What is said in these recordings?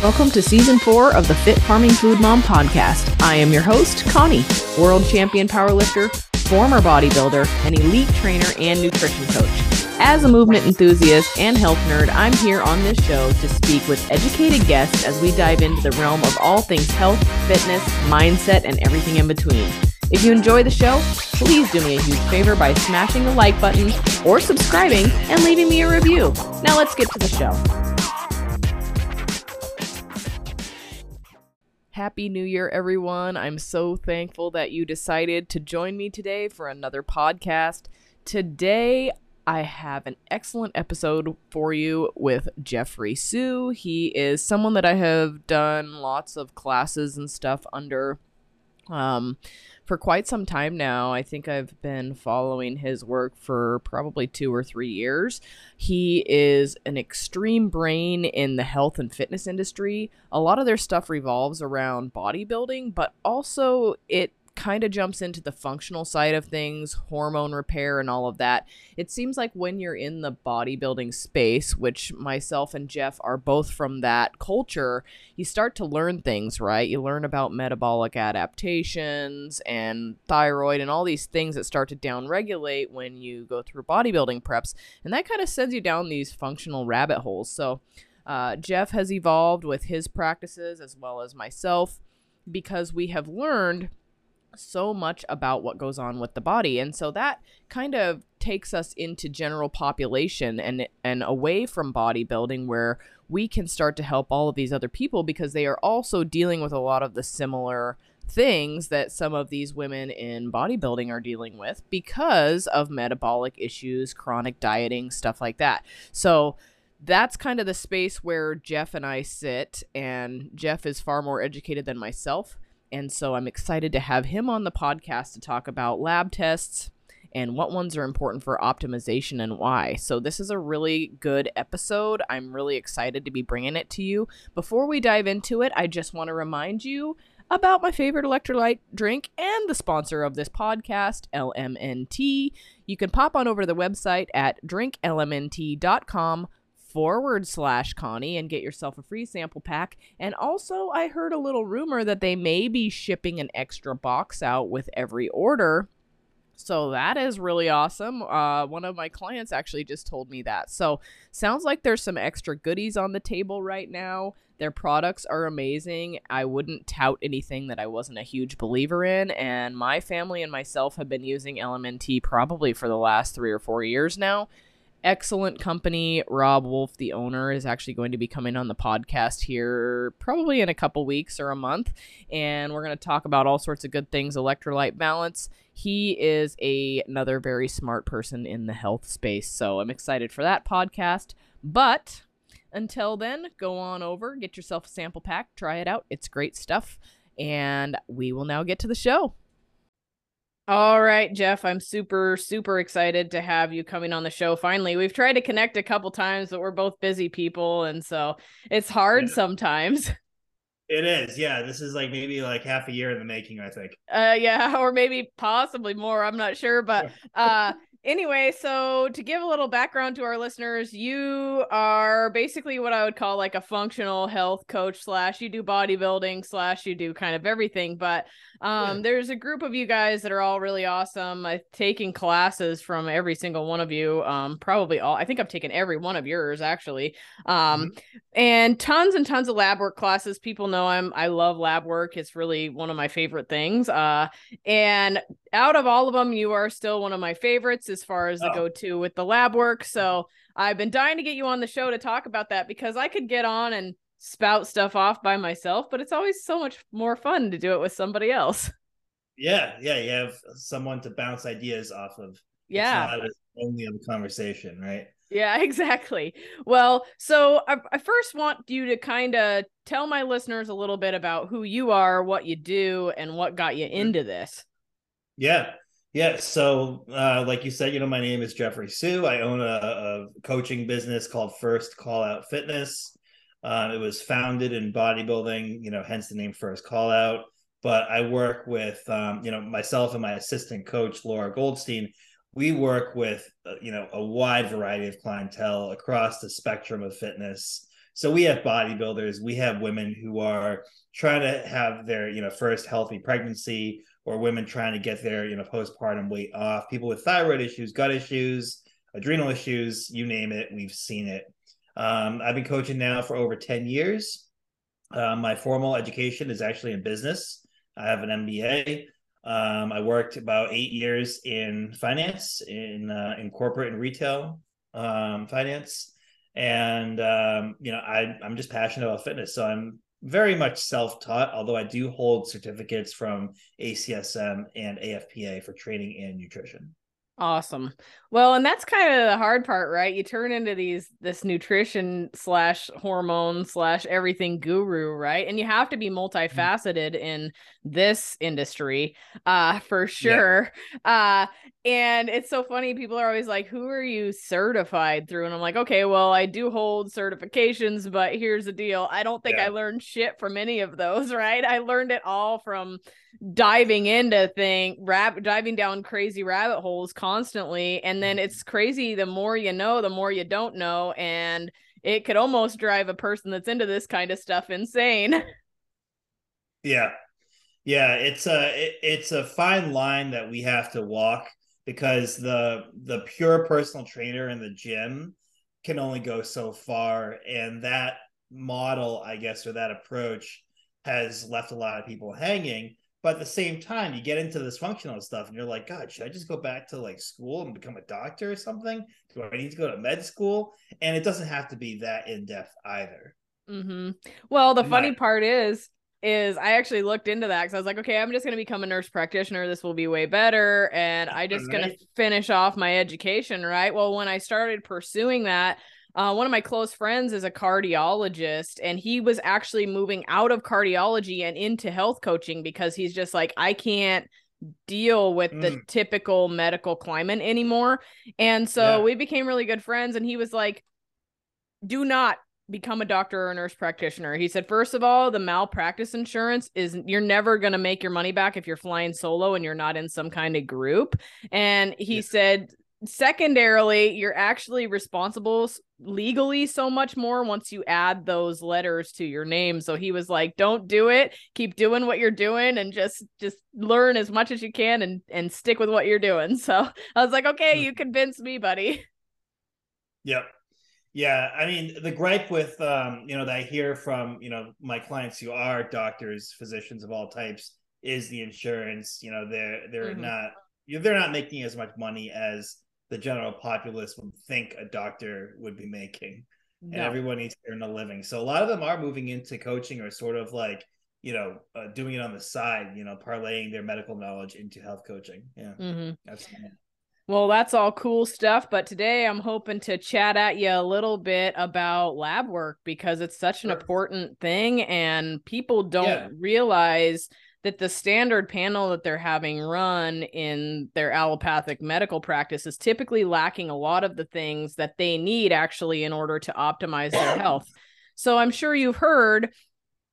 Welcome to season four of the Fit Farming Food Mom podcast. I am your host, Connie, world champion powerlifter, former bodybuilder, and elite trainer, and nutrition coach. As a movement enthusiast and health nerd, I'm here on this show to speak with educated guests as we dive into the realm of all things health, fitness, mindset, and everything in between. If you enjoy the show, please do me a huge favor by smashing the like button or subscribing and leaving me a review. Now let's get to the show. Happy New Year, everyone. I'm so thankful that you decided to join me today for another podcast. Today, I have an excellent episode for you with Jeffrey Su. He is someone that I have done lots of classes and stuff under um, for quite some time now. I think I've been following his work for probably two or three years. He is an extreme brain in the health and fitness industry. A lot of their stuff revolves around bodybuilding, but also it kind of jumps into the functional side of things, hormone repair, and all of that. It seems like when you're in the bodybuilding space, which myself and Jeff are both from that culture, you start to learn things, right? You learn about metabolic adaptations and thyroid and all these things that start to downregulate when you go through bodybuilding preps. And that kind of sends you down these functional rabbit holes. So, uh, Jeff has evolved with his practices as well as myself because we have learned so much about what goes on with the body and so that kind of takes us into general population and and away from bodybuilding where we can start to help all of these other people because they are also dealing with a lot of the similar things that some of these women in bodybuilding are dealing with because of metabolic issues, chronic dieting, stuff like that. So that's kind of the space where Jeff and I sit and Jeff is far more educated than myself and so I'm excited to have him on the podcast to talk about lab tests and what ones are important for optimization and why. So, this is a really good episode. I'm really excited to be bringing it to you. Before we dive into it, I just want to remind you about my favorite electrolyte drink and the sponsor of this podcast, LMNT. You can pop on over to the website at drinklmnt.com forward slash Connie and get yourself a free sample pack. And also, I heard a little rumor that they may be shipping an extra box out with every order. So that is really awesome. Uh, one of my clients actually just told me that. So sounds like there's some extra goodies on the table right now. Their products are amazing. I wouldn't tout anything that I wasn't a huge believer in. And my family and myself have been using LMNT probably for the last three or four years now excellent company. Robb Wolf, the owner, is actually going to be coming on the podcast here probably in a couple weeks or a month. And we're going to talk about all sorts of good things electrolyte balance. He is a, another very smart person in the health space. So I'm excited for that podcast. But until then, go on over, get yourself a sample pack, try it out. It's great stuff. And we will now get to the show. All right, Jeff, I'm super, super excited to have you coming on the show. Finally, we've tried to connect a couple times, but we're both busy people. And so it's hard yeah. sometimes. It is. Yeah. This is like maybe like half a year in the making, I think. Uh, yeah. Or maybe possibly more. I'm not sure. But uh, anyway, so to give a little background to our listeners, you are basically what I would call like a functional health coach slash you do bodybuilding slash you do kind of everything. But um, yeah. there's a group of you guys that are all really awesome. I've taken classes from every single one of you. Um, probably all. I think I've taken every one of yours actually. Um, mm-hmm. and tons and tons of lab work classes. People know I'm I love lab work. It's really one of my favorite things. Uh, and out of all of them, you are still one of my favorites as far as the oh. go-to with the lab work. So mm-hmm. I've been dying to get you on the show to talk about that because I could get on and spout stuff off by myself, but it's always so much more fun to do it with somebody else. Yeah, yeah, you have someone to bounce ideas off of. Yeah, it's only a conversation, right? Yeah, exactly. Well, so I, I first want you to kind of tell my listeners a little bit about who you are, what you do, and what got you mm-hmm. into this. Yeah. Yeah. So, uh, like you said, you know, my name is Jeffrey Su. I own a, a coaching business called First Call Out Fitness. Uh, it was founded in bodybuilding, you know, hence the name First Call Out. But I work with, um, you know, myself and my assistant coach, Laura Goldstein. We work with, uh, you know, a wide variety of clientele across the spectrum of fitness. So we have bodybuilders, we have women who are trying to have their, you know, first healthy pregnancy or women trying to get their, you know, postpartum weight off, people with thyroid issues, gut issues, adrenal issues, you name it, we've seen it. Um, I've been coaching now for over 10 years. Uh, my formal education is actually in business. I have an MBA. Um, I worked about eight years in finance, in uh, in corporate and retail um, finance, and um, you know I I'm just passionate about fitness, so I'm very much self taught. Although I do hold certificates from ACSM and AFPA for training and nutrition. Awesome. Well, and that's kind of the hard part, right? You turn into these this nutrition slash hormone slash everything guru, right? And you have to be mm-hmm. multifaceted mm-hmm. in this industry, uh, for sure. Yeah. Uh, and it's so funny. People are always like, "Who are you certified through?" And I'm like, "Okay, well, I do hold certifications, but here's the deal: I don't think yeah. I learned shit from any of those, right? I learned it all from." diving into thing rab- diving down crazy rabbit holes constantly and then it's mm-hmm. crazy the more you know the more you don't know and it could almost drive a person that's into this kind of stuff insane yeah yeah it's a it, it's a fine line that we have to walk because the the pure personal trainer in the gym can only go so far and that model i guess or that approach has left a lot of people hanging but at the same time, you get into this functional stuff and you're like, God, should I just go back to like school and become a doctor or something? Do I need to go to med school? And it doesn't have to be that in depth either. Mm-hmm. Well, the funny part is, is I actually looked into that because I was like, okay, I'm just going to become a nurse practitioner. This will be way better. And I just right. going to finish off my education, right? Well, when I started pursuing that, uh, one of my close friends is a cardiologist, and he was actually moving out of cardiology and into health coaching because he's just like, I can't deal with mm. the typical medical climate anymore. And so yeah. we became really good friends, and he was like, Do not become a doctor or a nurse practitioner. He said, first of all, the malpractice insurance is you're never going to make your money back if you're flying solo and you're not in some kind of group. And he yeah. said, secondarily, you're actually responsible legally so much more once you add those letters to your name. So he was like, "Don't do it. Keep doing what you're doing and just just learn as much as you can and and stick with what you're doing." So I was like, "Okay, hmm. you convinced me, buddy." Yep. Yeah, I mean, the gripe with um, you know, that I hear from, you know, my clients who are doctors, physicians of all types is the insurance, you know, they're they're mm-hmm. not they're not making as much money as the general populace would think a doctor would be making. No. And everyone needs to earn a living. So a lot of them are moving into coaching or sort of like, you know, uh, doing it on the side, you know, parlaying their medical knowledge into health coaching. Yeah. Mm-hmm. That's well, that's all cool stuff. But today I'm hoping to chat at you a little bit about lab work because it's such an important thing and people don't yeah. realize that the standard panel that they're having run in their allopathic medical practice is typically lacking a lot of the things that they need actually in order to optimize their health. So I'm sure you've heard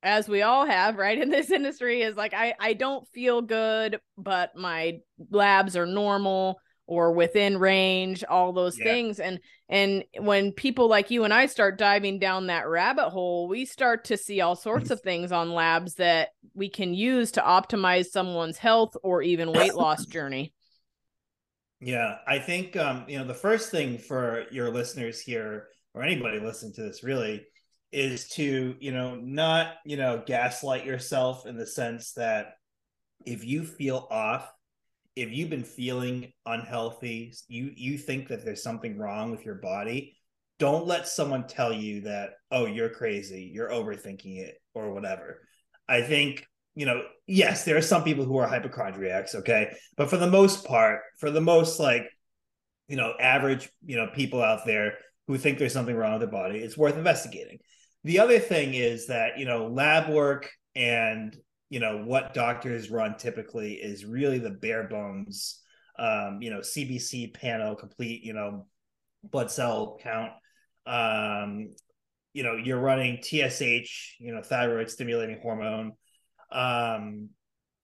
as we all have right in this industry is like I I don't feel good but my labs are normal or within range all those yeah. things and and when people like you and I start diving down that rabbit hole we start to see all sorts of things on labs that we can use to optimize someone's health or even weight loss journey yeah i think um you know the first thing for your listeners here or anybody listening to this really is to you know not you know gaslight yourself in the sense that if you feel off if you've been feeling unhealthy, you you think that there's something wrong with your body, don't let someone tell you that oh you're crazy, you're overthinking it or whatever. I think you know, yes, there are some people who are hypochondriacs, okay, but for the most part, for the most like you know average you know people out there who think there's something wrong with their body, it's worth investigating. The other thing is that you know lab work and you know what doctors run typically is really the bare bones um you know cbc panel complete you know blood cell count. Um you know you're running tsh you know thyroid stimulating hormone. Um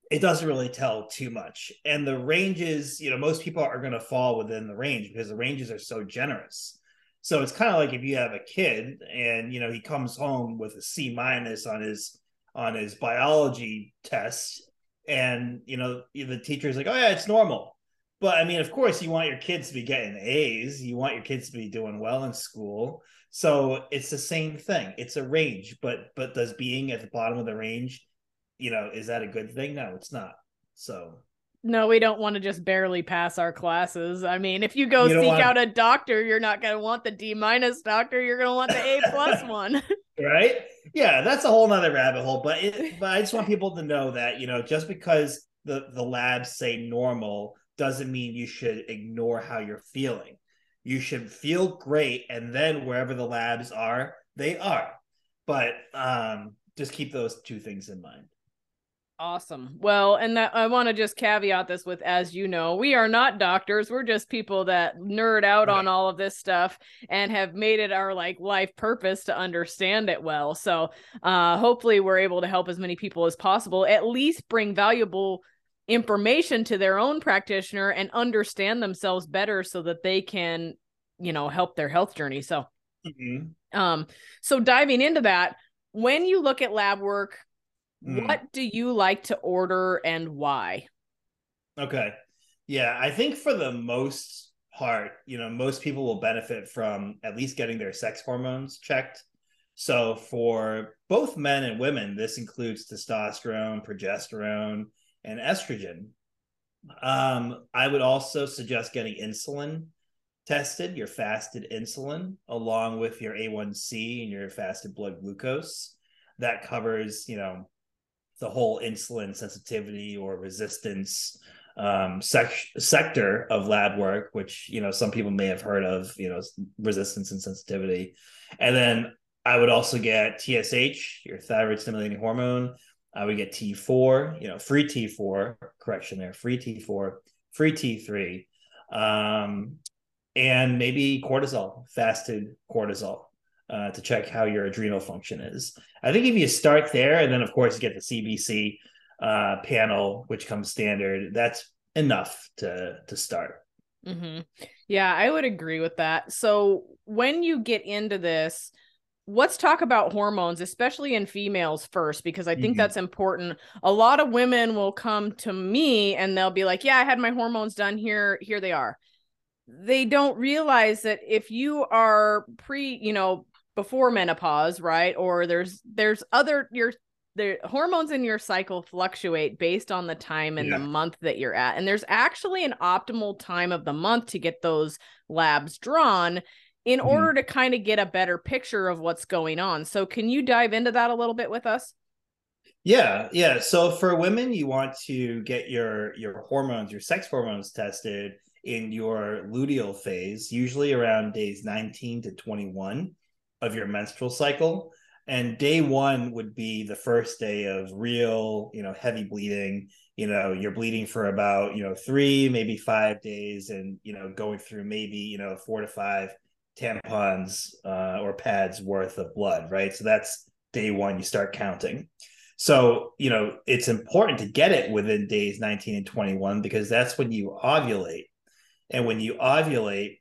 it doesn't really tell too much. And the ranges you know most people are going to fall within the range because the ranges are so generous. So it's kind of like if you have a kid and you know he comes home with a C minus on his on his biology test, and you know the teacher's like, "Oh yeah, it's normal." But I mean, of course, you want your kids to be getting A's. You want your kids to be doing well in school. So it's the same thing. It's a range, but but does being at the bottom of the range, you know, is that a good thing? No, it's not. So no, we don't want to just barely pass our classes. I mean, if you go you seek want... out a doctor, you're not going to want the D minus doctor. You're going to want the A plus one. right? Yeah, that's a whole nother rabbit hole. But it, but I just want people to know that you know just because the the labs say normal doesn't mean you should ignore how you're feeling. You should feel great, and then wherever the labs are, they are. But um, just keep those two things in mind. Awesome. Well, and that I want to just caveat this with as you know, we are not doctors. We're just people that nerd out right. on all of this stuff and have made it our like life purpose to understand it well. So, uh hopefully we're able to help as many people as possible, at least bring valuable information to their own practitioner and understand themselves better so that they can, you know, help their health journey. So, mm-hmm. um so diving into that, when you look at lab work Mm. What do you like to order and why? Okay. Yeah, I think for the most part, you know, most people will benefit from at least getting their sex hormones checked. So for both men and women, this includes testosterone, progesterone, and estrogen. Um, I would also suggest getting insulin tested, your fasted insulin, along with your A1C and your fasted blood glucose. That covers, you know, the whole insulin sensitivity or resistance um, sec- sector of lab work, which you know some people may have heard of, you know, resistance and sensitivity, and then I would also get TSH, your thyroid stimulating hormone. I would get T4, you know, free T4, correction there, free T4, free T3, um, and maybe cortisol, fasted cortisol uh, to check how your adrenal function is. I think if you start there, and then of course you get the CBC uh, panel, which comes standard, that's enough to to start. Mm-hmm. Yeah, I would agree with that. So when you get into this, let's talk about hormones, especially in females first, because I think mm-hmm. that's important. A lot of women will come to me and they'll be like, "Yeah, I had my hormones done. Here, here they are." They don't realize that if you are pre, you know, before menopause, right? Or there's there's other your the hormones in your cycle fluctuate based on the time and yeah. the month that you're at. And there's actually an optimal time of the month to get those labs drawn in mm-hmm. order to kind of get a better picture of what's going on. So can you dive into that a little bit with us? Yeah, yeah. So for women, you want to get your your hormones, your sex hormones tested in your luteal phase, usually around days 19 to 21 of your menstrual cycle. And day one would be the first day of real you know heavy bleeding. You know you're bleeding for about you know three maybe five days and you know going through maybe you know four to five tampons uh, or pads worth of blood right? So that's day one you start counting. So you know it's important to get it within days 19 and 21 because that's when you ovulate. And when you ovulate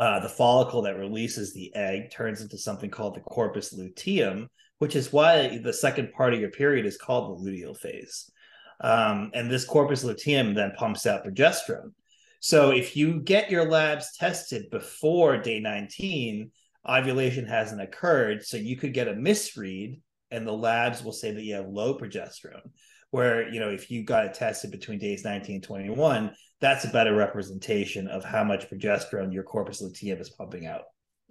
uh, the follicle that releases the egg turns into something called the corpus luteum, which is why the second part of your period is called the luteal phase. Um, and this corpus luteum then pumps out progesterone. So if you get your labs tested before day 19, ovulation hasn't occurred. So you could get a misread, and the labs will say that you have low progesterone. Where, you know, if you got it tested between days 19 and 21, that's a better representation of how much progesterone your corpus luteum is pumping out.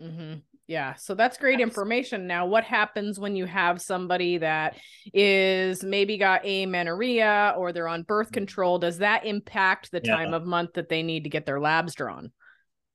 Mm-hmm. Yeah, so that's great information. Now, what happens when you have somebody that is maybe got amenorrhea or they're on birth mm. control? Does that impact the time yeah. of month that they need to get their labs drawn?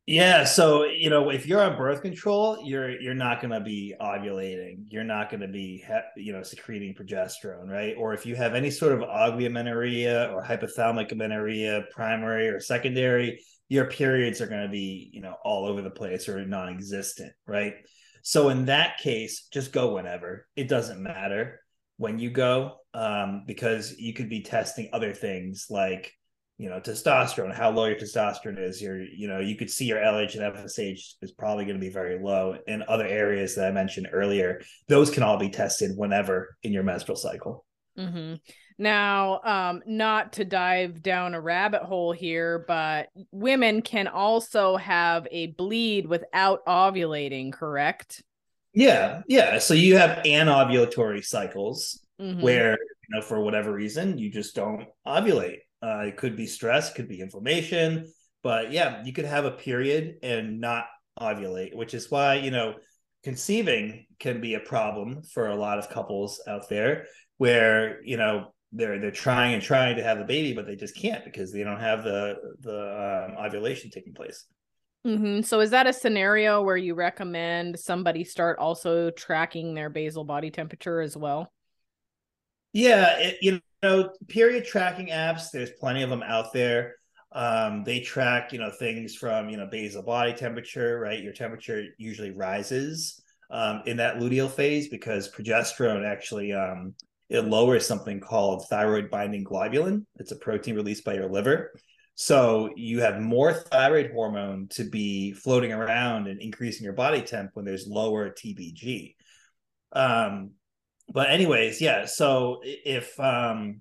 Yeah, so you know, if you're on birth control, you're you're not going to be ovulating. You're not going to be you know secreting progesterone, right? Or if you have any sort of amenorrhea or hypothalamic amenorrhea, primary or secondary, your periods are going to be you know all over the place or non-existent, right? So in that case, just go whenever. It doesn't matter when you go um, because you could be testing other things like you know testosterone how low your testosterone is your you know you could see your lh and fsh is probably going to be very low and other areas that i mentioned earlier. Those can all be tested whenever in your menstrual cycle. Mm-hmm. now um not to dive down a rabbit hole here but women can also have a bleed without ovulating correct? Yeah yeah. So you have anovulatory cycles mm-hmm. where you know for whatever reason you just don't ovulate uh, it could be stress, could be inflammation, but yeah, you could have a period and not ovulate, which is why you know conceiving can be a problem for a lot of couples out there, where you know they're they're trying and trying to have a baby, but they just can't because they don't have the the um, ovulation taking place. Mm-hmm. So, is that a scenario where you recommend somebody start also tracking their basal body temperature as well? Yeah, it, you know, period tracking apps. There's plenty of them out there. Um, they track, you know, things from you know basal body temperature. Right, your temperature usually rises um, in that luteal phase because progesterone actually um, it lowers something called thyroid binding globulin. It's a protein released by your liver. So you have more thyroid hormone to be floating around and increasing your body temp when there's lower TBG. Um, but anyways, yeah. So if um,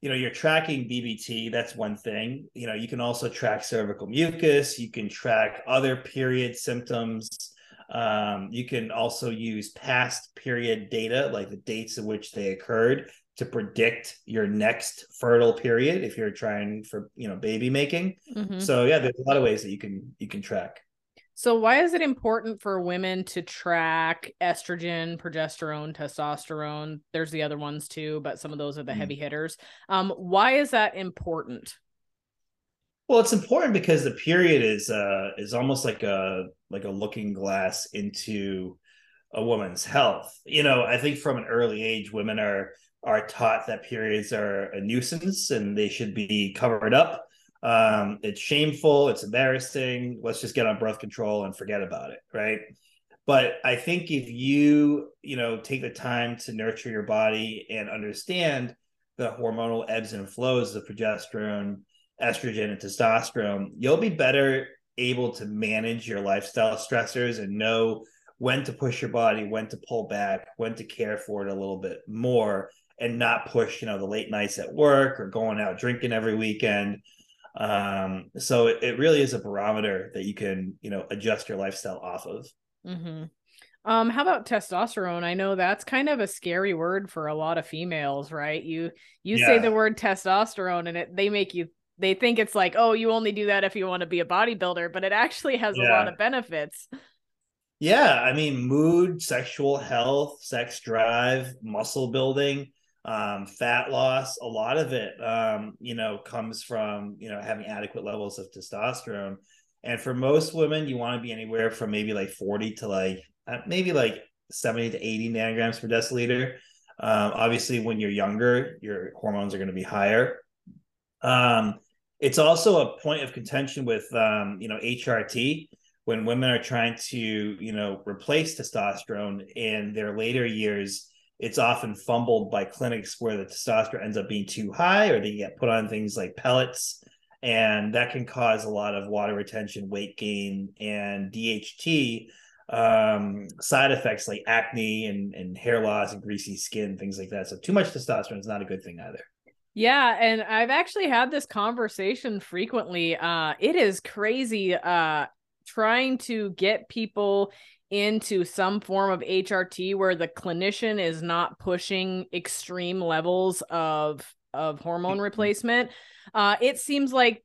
you know you're tracking BBT, that's one thing. You know, you can also track cervical mucus. You can track other period symptoms. Um, you can also use past period data, like the dates in which they occurred, to predict your next fertile period if you're trying for you know baby making. Mm-hmm. So yeah, there's a lot of ways that you can you can track. So, why is it important for women to track estrogen, progesterone, testosterone? There's the other ones too, but some of those are the mm. heavy hitters. Um, why is that important? Well, it's important because the period is uh, is almost like a like a looking glass into a woman's health. You know, I think from an early age, women are are taught that periods are a nuisance and they should be covered up um, it's shameful, it's embarrassing. Let's just get on birth control and forget about it, right? But I think if you, you know, take the time to nurture your body and understand the hormonal ebbs and flows of progesterone, estrogen, and testosterone, you'll be better able to manage your lifestyle stressors and know when to push your body, when to pull back, when to care for it a little bit more and not push, you know, the late nights at work or going out drinking every weekend um, so it, it really is a barometer that you can, you know, adjust your lifestyle off of. Mm-hmm. Um, how about testosterone? I know that's kind of a scary word for a lot of females, right? You you yeah. say the word testosterone and it they make you they think it's like, oh, you only do that if you want to be a bodybuilder, but it actually has yeah. a lot of benefits. Yeah, I mean, mood, sexual health, sex drive, muscle building um, fat loss, a lot of it, um, you know, comes from, you know, having adequate levels of testosterone. And for most women, you want to be anywhere from maybe like 40 to like uh, maybe like 70 to 80 nanograms per deciliter. Um, obviously, when you're younger, your hormones are going to be higher. Um, it's also a point of contention with, um, you know, HRT when women are trying to, you know, replace testosterone in their later years it's often fumbled by clinics where the testosterone ends up being too high or they get put on things like pellets and that can cause a lot of water retention weight gain and dht um, side effects like acne and, and hair loss and greasy skin things like that so too much testosterone is not a good thing either yeah, and I've actually had this conversation frequently. Uh it is crazy uh trying to get people into some form of HRT where the clinician is not pushing extreme levels of of hormone mm-hmm. replacement. Uh, it seems like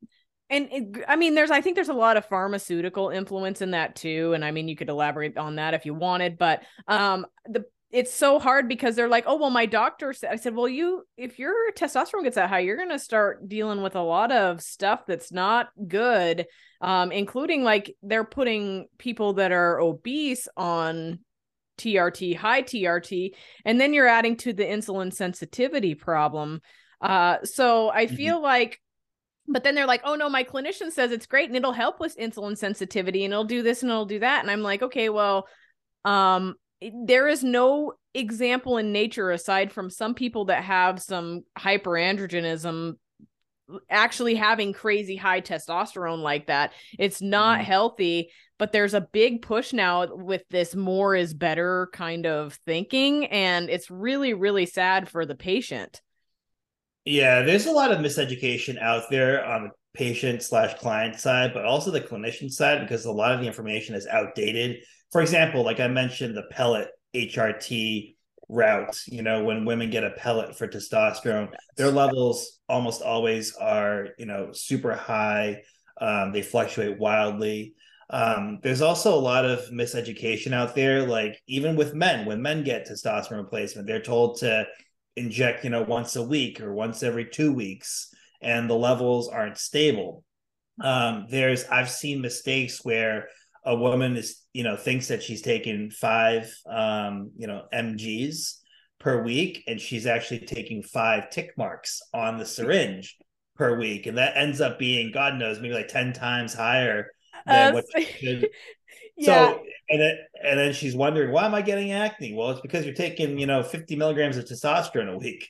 and it, I mean, there's, I think there's a lot of pharmaceutical influence in that too. And I mean, you could elaborate on that if you wanted, but um, the it's so hard because they're like, oh, well, my doctor said, I said, well, you, if your testosterone gets that high, you're going to start dealing with a lot of stuff that's not good, um, including like they're putting people that are obese on TRT, high TRT, and then you're adding to the insulin sensitivity problem. Uh, so I mm-hmm. feel mm-hmm. like, but then they're like, oh no, my clinician says it's great and it'll help with insulin sensitivity and it'll do this and it'll do that. And I'm like, okay, well, um, there is no example in nature aside from some people that have some hyperandrogenism actually having crazy high testosterone like that. It's not Mhm. healthy, but there's a big push now with this more is better kind of thinking and it's really really sad for the patient. Yeah, there's a lot of miseducation out there on the patient slash client side, but also the clinician side because a lot of the information is outdated. For example, like I mentioned, the pellet HRT route, you know, when women get a pellet for testosterone, their levels almost always are, you know, super high. Um, they fluctuate wildly. Um, there's also a lot of miseducation out there. Like even with men, when men get testosterone replacement, they're told to inject, you know, once a week or once every two weeks, and the levels aren't stable. Um, there's I've seen mistakes where a woman is, you know, thinks that she's taking five, um, you know, mg's per week, and she's actually taking five tick marks on the syringe per week, and that ends up being, God knows, maybe like ten times higher than Uh, what she should. yeah. So and then and then she's wondering why am I getting acne? Well, it's because you're taking you know 50 milligrams of testosterone a week.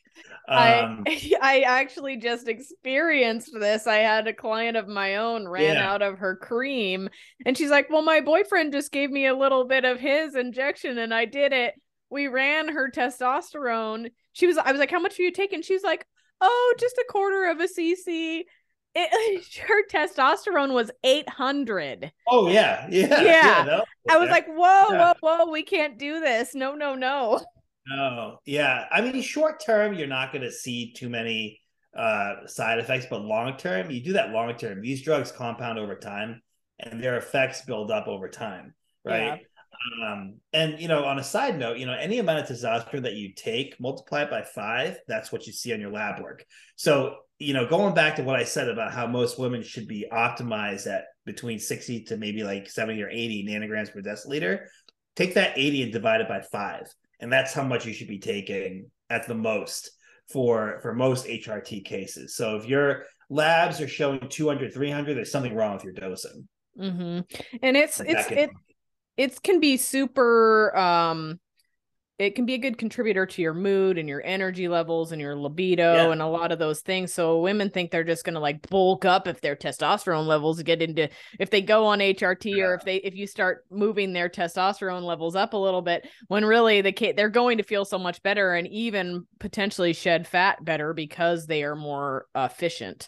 Um, I I actually just experienced this. I had a client of my own ran Yeah. out of her cream and she's like, "Well, my boyfriend just gave me a little bit of his injection and I did it. We ran her testosterone. She was I was like, "How much are you taking?" She's like, "Oh, just a quarter of a cc." It, her testosterone was 800. oh yeah, yeah, Yeah. no, I was yeah. like, "Whoa, Yeah. whoa, whoa, we can't do this. No, no, no." No, yeah. I mean, short term, you're not going to see too many uh side effects, but long term, you do that long term. These drugs compound over time, and their effects build up over time, right? Um, and you know, on a side note, you know, any amount of testosterone that you take, multiply it by five, that's what you see on your lab work. So, you know, going back to what I said about how most women should be optimized at between 60 to maybe like 70 or 80 nanograms per deciliter, take that 80 and divide it by five. And that's how much you should be taking at the most for for most HRT cases. So if your labs are showing 200, 300, there's something wrong with your dosing. hmm And it's it's Back it it can be super um it can be a good contributor to your mood and your energy levels and your libido Yeah. and a lot of those things. So women think they're just gonna like bulk up if their testosterone levels get into if they go on HRT or if they if you start moving their testosterone levels up a little bit when really the they're going to feel so much better and even potentially shed fat better because they are more efficient.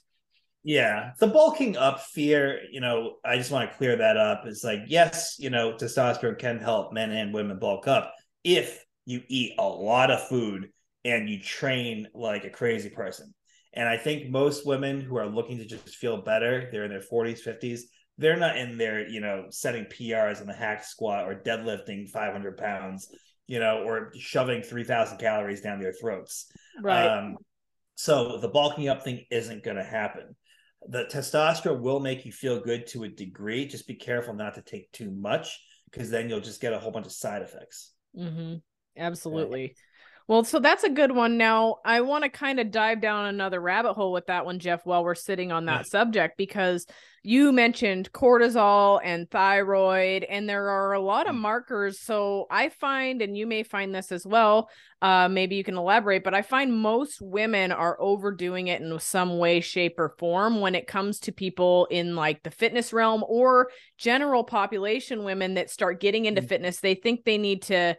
Yeah, the bulking up fear, you know, I just want to clear that up. It's like, yes, you know, testosterone can help men and women bulk up if you eat a lot of food and you train like a crazy person. And I think most women who are looking to just feel better, they're in their 40s, 50s, they're not in there, you know, setting PRs on the hack squat or deadlifting 500 pounds, you know, or shoving 3,000 calories down their throats. Um, so the bulking up thing isn't going to happen. The testosterone will make you feel good to a degree. Just be careful not to take too much because then you'll just get a whole bunch of side effects. Mm-hmm. Absolutely. Well, so that's a good one. Now, I want to kind of dive down another rabbit hole with that one, Jeff, while we're sitting on that subject, because you mentioned cortisol and thyroid, and there are a lot of Mm. markers. So I find, and you may find this as well, uh, maybe you can elaborate, but I find most women are overdoing it in some way, shape, or form when it comes to people in like the fitness realm or general population women that start getting into Mm. fitness. They think they need to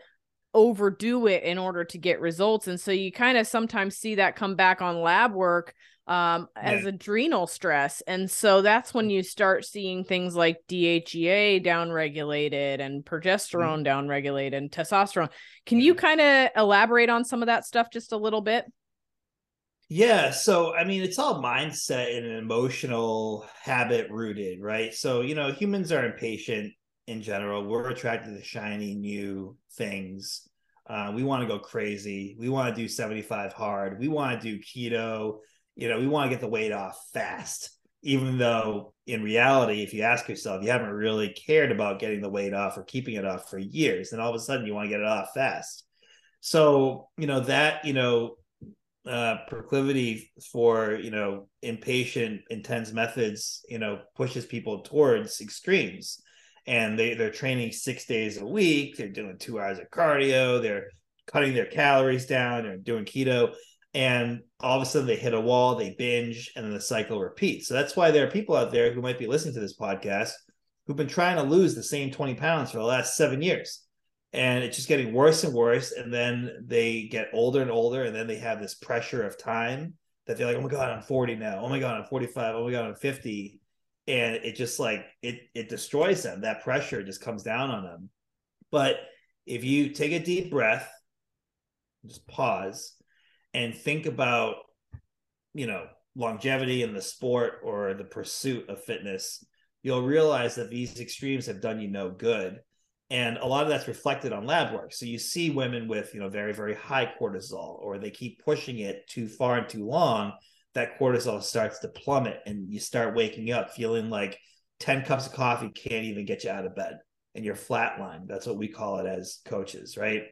overdo it in order to get results. And so you kind of sometimes see that come back on lab work um as Yeah. adrenal stress. And so that's when mm-hmm. you start seeing things like DHEA downregulated and mm-hmm. progesterone downregulated and testosterone. Can you mm-hmm. kind of elaborate on some of that stuff just a little bit? Yeah. So, I mean, it's all mindset and an emotional habit rooted, right? So, you know, humans are impatient in general. We're attracted to shiny new things. Uh, we want to go crazy. We want to do 75 hard. We want to do keto. You know, we want to get the weight off fast, even though in reality, if you ask yourself, you haven't really cared about getting the weight off or keeping it off for years. And all of a sudden, you want to get it off fast. So, you know, that, you know, uh, proclivity for you know impatient intense methods you know pushes people towards extremes and they they're training six days a week they're doing two hours of cardio they're cutting their calories down they're doing keto and all of a sudden they hit a wall, they binge, and then the cycle repeats. So that's why there are people out there who might be listening to this podcast who've been trying to lose the same 20 pounds for the last seven years. And it's just getting worse and worse. And then they get older and older, and then they have this pressure of time that they're like, oh my God, I'm 40 now. Oh my God, I'm 45. Oh my God, I'm 50. And it just like it it destroys them. That pressure just comes down on them. But if you take a deep breath, just pause and think about, you know, longevity in the sport or the pursuit of fitness, you'll realize that these extremes have done you no good. And a lot of that's reflected on lab work. So you see women with, you know, very, very high cortisol, or they keep pushing it too far and too long, that cortisol starts to plummet and you start waking up feeling like 10 cups of coffee can't even get you out of bed and you're flatline. That's what we call it as coaches, right?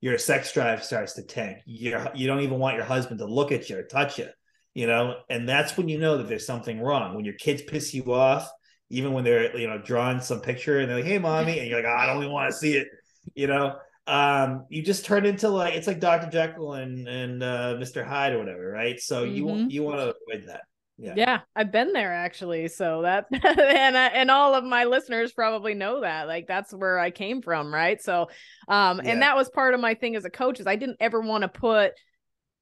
Your sex drive starts to tank. You're, you don't even want your husband to look at you or touch you, you know? And that's when you know that there's something wrong. When your kids piss you off, even when they're, you know, drawing some picture and they're like, hey, mommy, and you're like, oh, I don't even want to see it, you know? Um, you just turn into like, it's like Dr. Jekyll and, and uh, Mr. Hyde or whatever, right? So mm-hmm. you, you want to avoid that. Yeah. yeah i've been there actually so that and I, and all of my listeners probably know that like that's where i came from right so um yeah. and that was part of my thing as a coach is i didn't ever want to put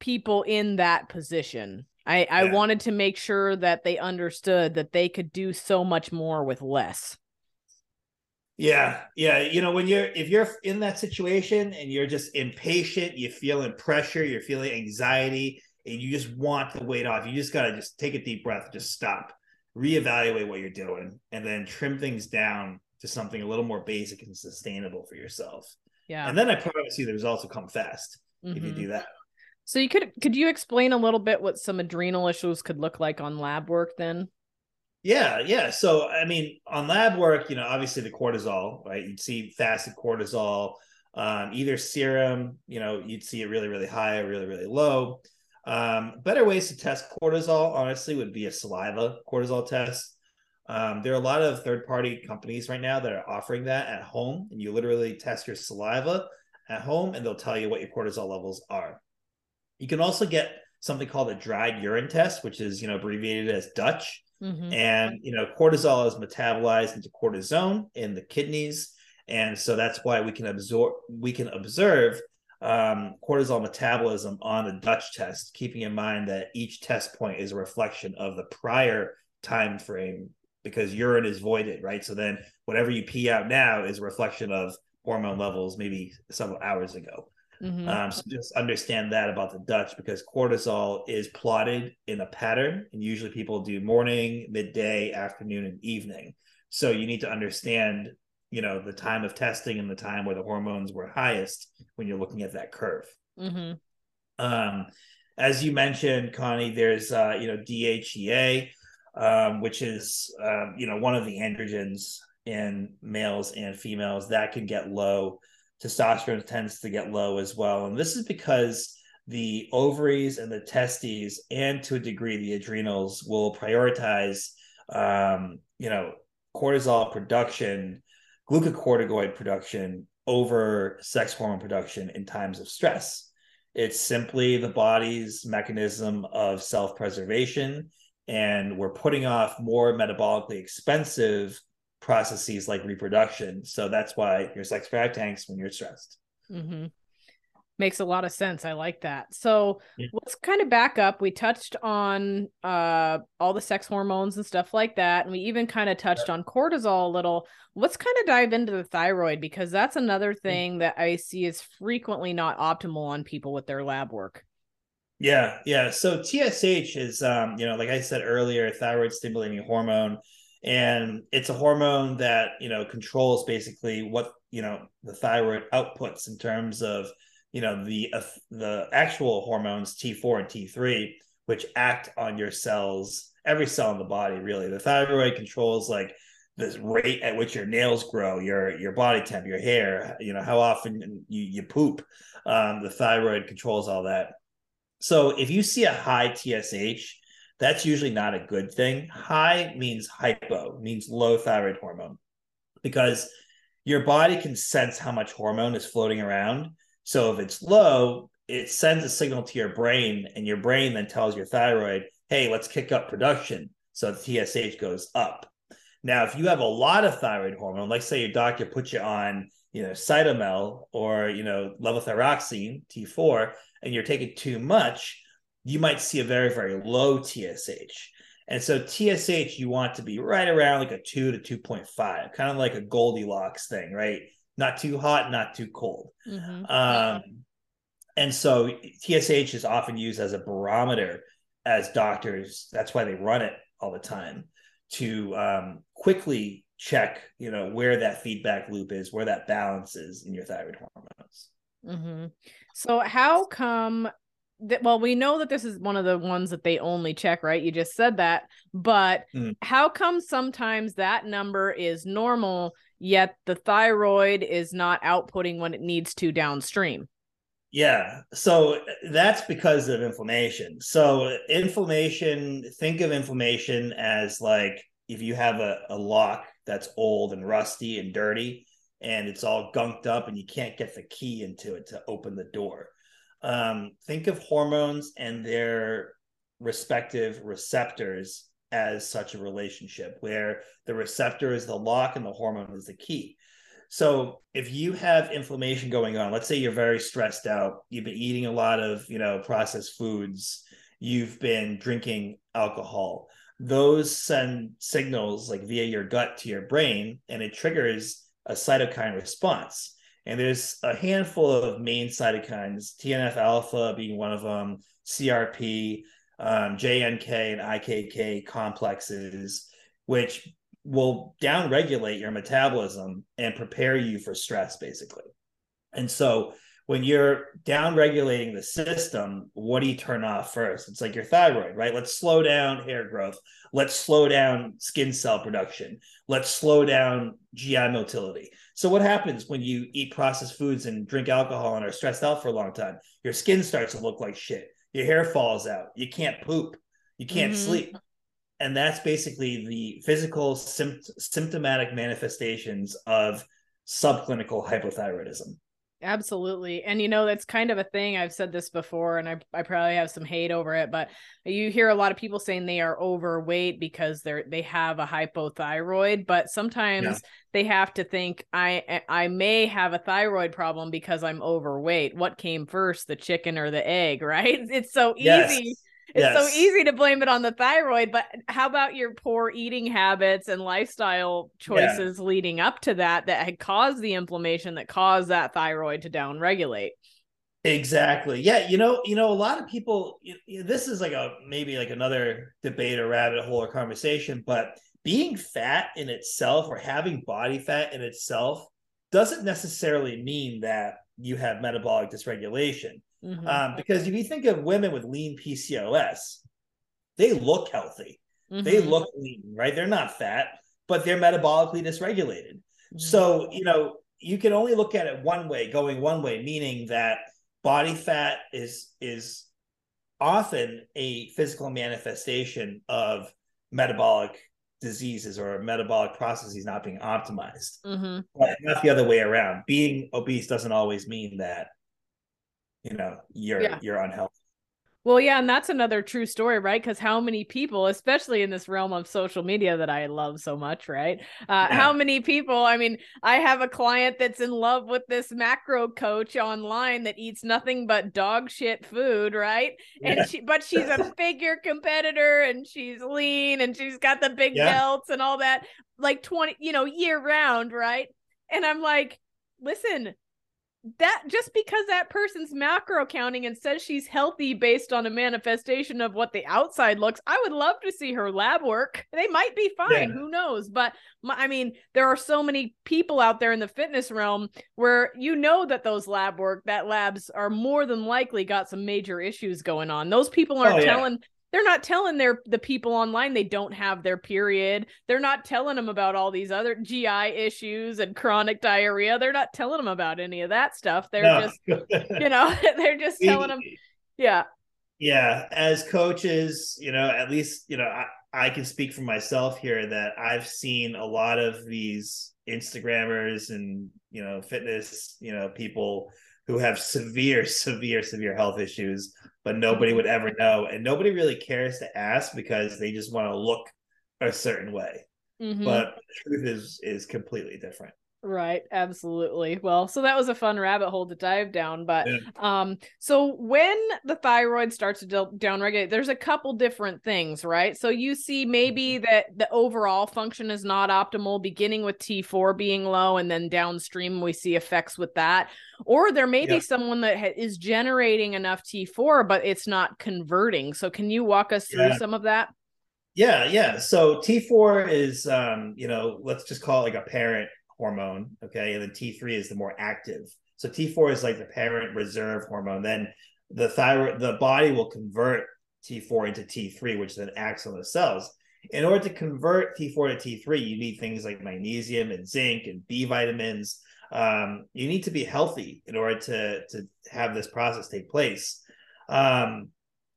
people in that position i i wanted to make sure that they understood that they could do so much more with less yeah yeah you know when you're if you're in that situation and you're just impatient you're feeling pressure you're feeling anxiety and you just want the weight off, you just got to just take a deep breath, just stop, reevaluate what you're doing, and then trim things down to something a little more basic and sustainable for yourself. Yeah. And then I promise you the results will come fast mm-hmm. if you mm-hmm. do that. So you could could you explain a little bit what some adrenal issues could look like on lab work then? Yeah, yeah. So I mean, on lab work, you know, obviously the cortisol, right? You'd see fasted cortisol, um, either serum, you know, you'd see it really, really high or really, really low. Um, better ways to test cortisol, honestly, would be a saliva cortisol test. Um, there are a lot of third party companies right now that are offering that at home, and you literally test your saliva at home, and they'll tell you what your cortisol levels are. You can also get something called a dried urine test, which is you know abbreviated as Dutch. Mm-hmm. And you know, cortisol is metabolized into cortisone in the kidneys, and so that's why we can absorb we can observe um, cortisol metabolism on the Dutch test, keeping in mind that each test point is a reflection of the prior time frame because urine is voided, right? So then whatever you pee out now is a reflection of hormone levels maybe several hours ago. Mm-hmm. Um, so just understand that about the Dutch because cortisol is plotted in a pattern, and usually people do morning, midday, afternoon, and evening. So you need to understand you know the time of testing and the time where the hormones were highest when you're looking at that curve mm-hmm. um, as you mentioned connie there's uh, you know dhea um, which is um, you know one of the androgens in males and females that can get low testosterone tends to get low as well and this is because the ovaries and the testes and to a degree the adrenals will prioritize um, you know cortisol production glucocorticoid production over sex hormone production in times of stress. It's simply the body's mechanism of self preservation. And we're putting off more metabolically expensive processes like reproduction. So that's why your sex drive tanks when you're stressed. Mm-hmm. Makes a lot of sense. I like that. So yeah. let's kind of back up. We touched on uh, all the sex hormones and stuff like that. And we even kind of touched yeah. on cortisol a little. Let's kind of dive into the thyroid because that's another thing that I see is frequently not optimal on people with their lab work. Yeah, yeah. So TSH is, um, you know, like I said earlier, thyroid stimulating hormone, and it's a hormone that you know controls basically what you know the thyroid outputs in terms of you know the uh, the actual hormones T4 and T3 which act on your cells every cell in the body really. The thyroid controls like the rate at which your nails grow your your body temp your hair you know how often you, you poop. Um, the thyroid controls all that. So if you see a high tsh that's usually not a good thing high means hypo means low thyroid hormone because your body can sense how much hormone is floating around so if it's low, it sends a signal to your brain, and your brain then tells your thyroid, hey, let's kick up production. So the TSH goes up. Now, if you have a lot of thyroid hormone, like say your doctor puts you on, you know, Cytomel or, you know, levothyroxine, T4, and you're taking too much, you might see a very, very low TSH. And so TSH, you want to be right around like a two to 2.5, kind of like a Goldilocks thing, right? Not too hot, not too cold. Mm-hmm. Um, and so TSH is often used as a barometer as doctors. That's why they run it all the time to um, quickly check, you know, where that feedback loop is, where that balance is in your thyroid hormones. Mm-hmm. So how come that well we know that this is one of the ones that they only check right you just said that but mm. how come sometimes that number is normal yet the thyroid is not outputting when it needs to downstream yeah. So that's because of inflammation. So inflammation, think of inflammation as like if you have a, a lock that's old and rusty and dirty and it's all gunked up and you can't get the key into it to open the door. Um, think of hormones and their respective receptors as such a relationship where the receptor is the lock and the hormone is the key. So if you have inflammation going on, let's say you're very stressed out, you've been eating a lot of, you know, processed foods, you've been drinking alcohol, those send signals like via your gut to your brain and it triggers a cytokine response. And there's a handful of main cytokines, TNF alpha being one of them, CRP, um, JNK and IKK complexes, which will downregulate your metabolism and prepare you for stress basically. And so when you're downregulating the system what do you turn off first? It's like your thyroid right? Let's slow down hair growth. Let's slow down skin cell production. Let's slow down gi motility. So what happens when you eat processed foods and drink alcohol and are stressed out for a long time? Your skin starts to look like shit. Your hair falls out. You can't poop. You can't mm-hmm. sleep. And that's basically the physical sympt- symptomatic manifestations of subclinical hypothyroidism absolutely. And you know that's kind of a thing. I've said this before and I, I probably have some hate over it but you hear a lot of people saying they are overweight because they're they have a hypothyroid but sometimes yeah. they have to think i eh, i may have a thyroid problem because i'm overweight. What came first the chicken or the egg? Right? It's so yes. easy it's yes. so easy to blame it on the thyroid, but how about your poor eating habits and lifestyle choices yeah. leading up to that that had caused the inflammation that caused that thyroid to downregulate? Exactly. Yeah, you know, you know, a lot of people. You know, this is like a maybe like another debate or rabbit hole or conversation, but being fat in itself or having body fat in itself doesn't necessarily mean that you have metabolic dysregulation. Mm-hmm. Um, because if you think of women with lean PCOS, they look healthy. Mm-hmm. They look lean, right? They're not fat, but they're metabolically dysregulated. Mm-hmm. So, you know, you can only look at it one way, going one way, meaning that body fat is is often a physical manifestation of metabolic diseases or metabolic processes not being optimized. Mm-hmm. But not the other way around. Being obese doesn't always mean that you know you're yeah. you're unhealthy well yeah and that's another true story right because how many people especially in this realm of social media that i love so much right uh, yeah. how many people i mean i have a client that's in love with this macro coach online that eats nothing but dog shit food right and yeah. she but she's a figure competitor and she's lean and she's got the big belts and all that like 20 you know year round right and i'm like listen that just because that person's macro counting and says she's healthy based on a manifestation of what the outside looks, I would love to see her lab work. They might be fine, yeah. who knows? But my, I mean, there are so many people out there in the fitness realm where you know that those lab work, that labs are more than likely got some major issues going on. Those people aren't oh, yeah. telling they're not telling their the people online they don't have their period. They're not telling them about all these other GI issues and chronic diarrhea. They're not telling them about any of that stuff. They're no. just you know, they're just telling them yeah. Yeah, as coaches, you know, at least, you know, I, I can speak for myself here that I've seen a lot of these Instagrammers and you know fitness you know people who have severe, severe, severe health issues, but nobody would ever know, and nobody really cares to ask because they just want to look a certain way. Mm-hmm. But the truth is is completely different. Right, absolutely. Well, so that was a fun rabbit hole to dive down, but yeah. um so when the thyroid starts to downregulate, there's a couple different things, right? So you see maybe mm-hmm. that the overall function is not optimal beginning with T4 being low and then downstream we see effects with that. Or there may yeah. be someone that ha- is generating enough T4 but it's not converting. So can you walk us through yeah. some of that? Yeah, yeah. So T4 is um, you know, let's just call it like a parent hormone. Okay. And then T3 is the more active. So T4 is like the parent reserve hormone. Then the thyroid, the body will convert T4 into T3, which then acts on the cells. In order to convert T4 to T3, you need things like magnesium and zinc and B vitamins. Um, you need to be healthy in order to, to have this process take place. Um,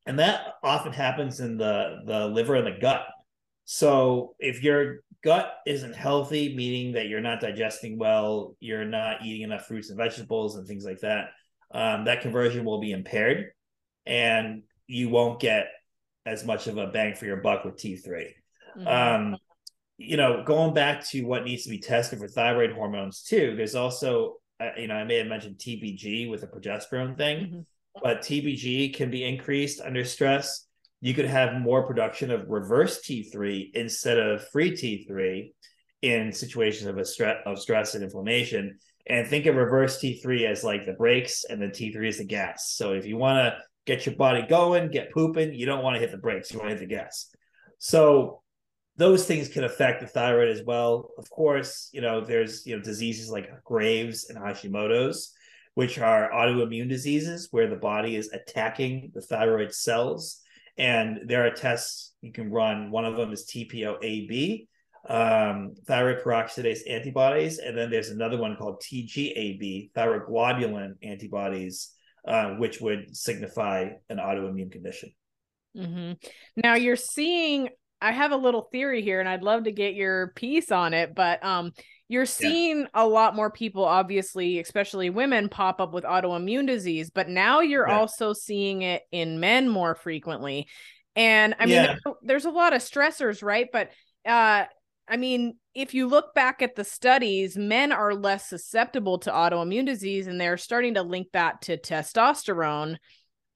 and that often happens in the, the liver and the gut. So if you're gut isn't healthy, meaning that you're not digesting well, you're not eating enough fruits and vegetables and things like that, um, that conversion will be impaired and you won't get as much of a bang for your buck with T3. Mm-hmm. Um, you know, going back to what needs to be tested for thyroid hormones too, there's also, uh, you know, I may have mentioned TBG with the progesterone thing, mm-hmm. but TBG can be increased under stress you could have more production of reverse T3 instead of free T3 in situations of a stress of stress and inflammation. And think of reverse T3 as like the brakes, and then T3 is the gas. So if you want to get your body going, get pooping, you don't want to hit the brakes, you want to hit the gas. So those things can affect the thyroid as well. Of course, you know, there's you know diseases like Graves and Hashimoto's, which are autoimmune diseases where the body is attacking the thyroid cells and there are tests you can run. One of them is TPO-AB, um, thyroid peroxidase antibodies, and then there's another one called TGAB, thyroglobulin antibodies, uh, which would signify an autoimmune condition. Mm-hmm. Now you're seeing. I have a little theory here, and I'd love to get your piece on it. But um, you're seeing yeah. a lot more people obviously especially women pop up with autoimmune disease but now you're yeah. also seeing it in men more frequently and i mean yeah. there's a lot of stressors right but uh i mean if you look back at the studies men are less susceptible to autoimmune disease and they're starting to link that to testosterone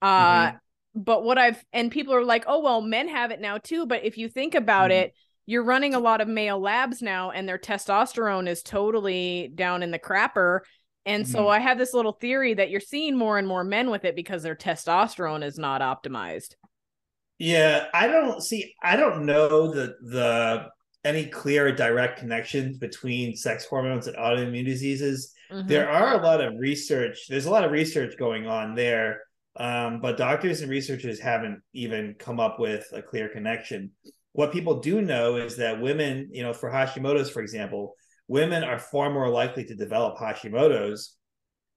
uh mm-hmm. But what i've and people are like oh well men have it now too but if you think about mm-hmm. it you're running a lot of male labs now and their testosterone is totally down in the crapper and so mm-hmm. i have this little theory that you're seeing more and more men with it because their testosterone is not optimized yeah i don't see i don't know the the any clear direct connections between sex hormones and autoimmune diseases mm-hmm. there are a lot of research there's a lot of research going on there um, but doctors and researchers haven't even come up with a clear connection what people do know is that women, you know, for Hashimoto's, for example, women are far more likely to develop Hashimoto's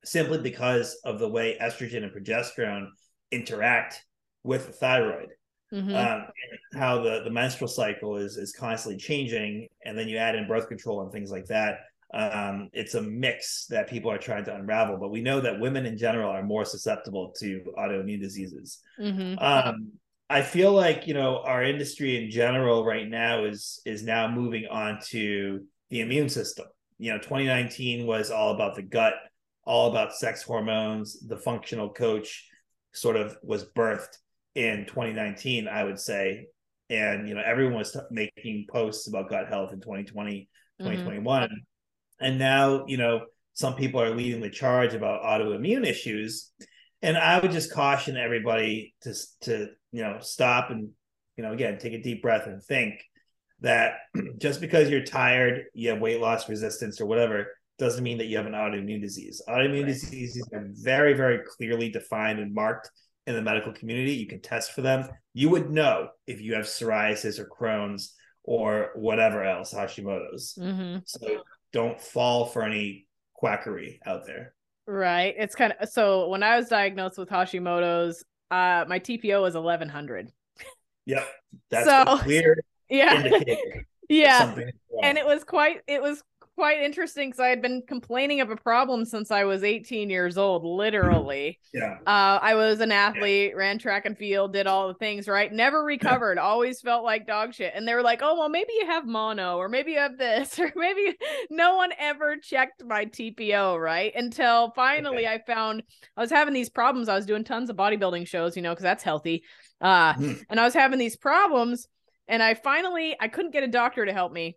simply because of the way estrogen and progesterone interact with the thyroid. Mm-hmm. Um, how the, the menstrual cycle is is constantly changing, and then you add in birth control and things like that. Um, it's a mix that people are trying to unravel. But we know that women in general are more susceptible to autoimmune diseases. Mm-hmm. Um, I feel like you know our industry in general right now is is now moving on to the immune system. You know, 2019 was all about the gut, all about sex hormones. The functional coach sort of was birthed in 2019, I would say, and you know everyone was making posts about gut health in 2020, 2021, mm-hmm. And now you know some people are leading the charge about autoimmune issues and I would just caution everybody to to you know stop and you know again take a deep breath and think that just because you're tired, you have weight loss resistance or whatever, doesn't mean that you have an autoimmune disease. Autoimmune right. diseases are very very clearly defined and marked in the medical community. You can test for them. You would know if you have psoriasis or Crohn's or whatever else, Hashimoto's. Mm-hmm. So don't fall for any quackery out there. Right. It's kind of so when I was diagnosed with Hashimoto's, uh my TPO was 1100. Yep. That's so, clear yeah. yeah. And it was quite it was quite interesting because I had been complaining of a problem since I was 18 years old, literally. Yeah. Uh, I was an athlete, yeah. ran track and field, did all the things, right? Never recovered, always felt like dog shit. And they were like, oh, well, maybe you have mono, or maybe you have this, or maybe no one ever checked my TPO, right? Until finally okay. I found I was having these problems. I was doing tons of bodybuilding shows, you know, because that's healthy. Uh, mm. And I was having these problems. And I finally, I couldn't get a doctor to help me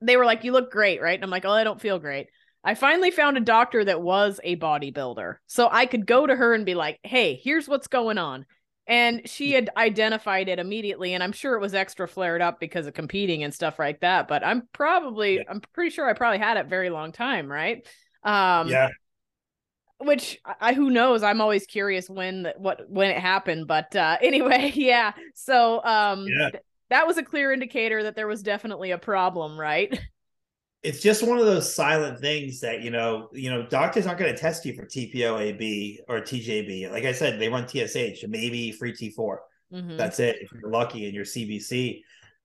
they were like, "You look great, right?" And I'm like, "Oh, I don't feel great." I finally found a doctor that was a bodybuilder, so I could go to her and be like, "Hey, here's what's going on." And she had identified it immediately, and I'm sure it was extra flared up because of competing and stuff like that. But I'm probably, yeah. I'm pretty sure I probably had it very long time, right? Um, yeah. Which I who knows? I'm always curious when what when it happened. But uh, anyway, yeah. So um, yeah that was a clear indicator that there was definitely a problem, right? It's just one of those silent things that you know, you know, doctors aren't going to test you for TPOAB or TJB. Like I said, they run TSH, maybe free T4. Mm-hmm. That's it if you're lucky in your CBC.